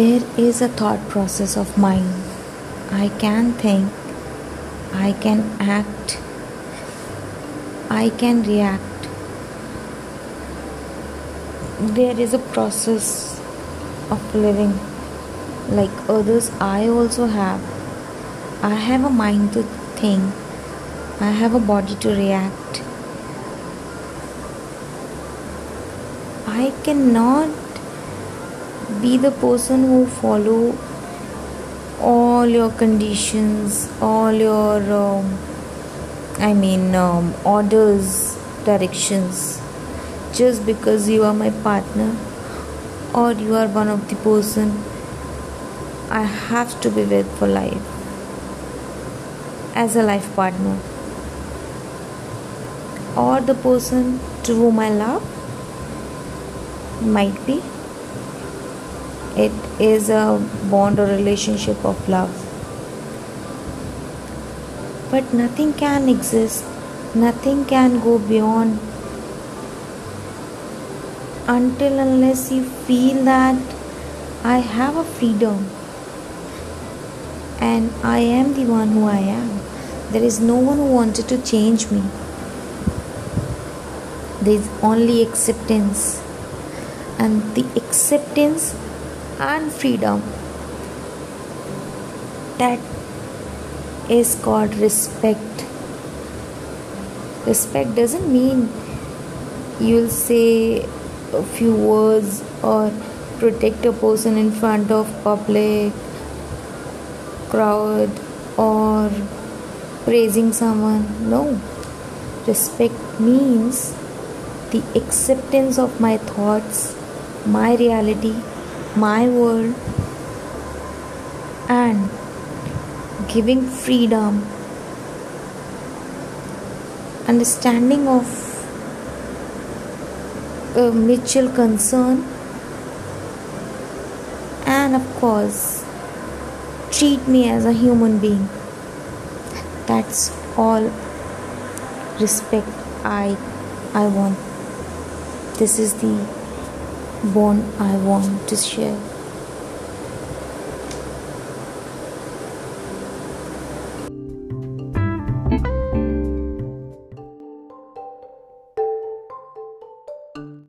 there is a thought process of mine. I can think i can act i can react. There is a process of living. Like others i also have. I have a mind to think. I have a body to react. I cannot be the person who follow all your conditions all your um, i mean um, orders directions. Just because you are my partner or you are one of the person i have to be with for life. As a life partner. Or the person to whom i love might be it is a bond or relationship of love but nothing can exist nothing can go beyond until unless you feel that I have a freedom and I am the one who I am. There is no one who wanted to change me. There is only acceptance, and the acceptance and freedom. That is called respect. Respect doesn't mean you'll say a few words or protect a person in front of public crowd or praising someone. No. Respect means the acceptance of my thoughts my reality my world and giving freedom. Understanding of uh, mutual concern and of course treat me as a human being. That's all respect i i want. This is the bond I want to share.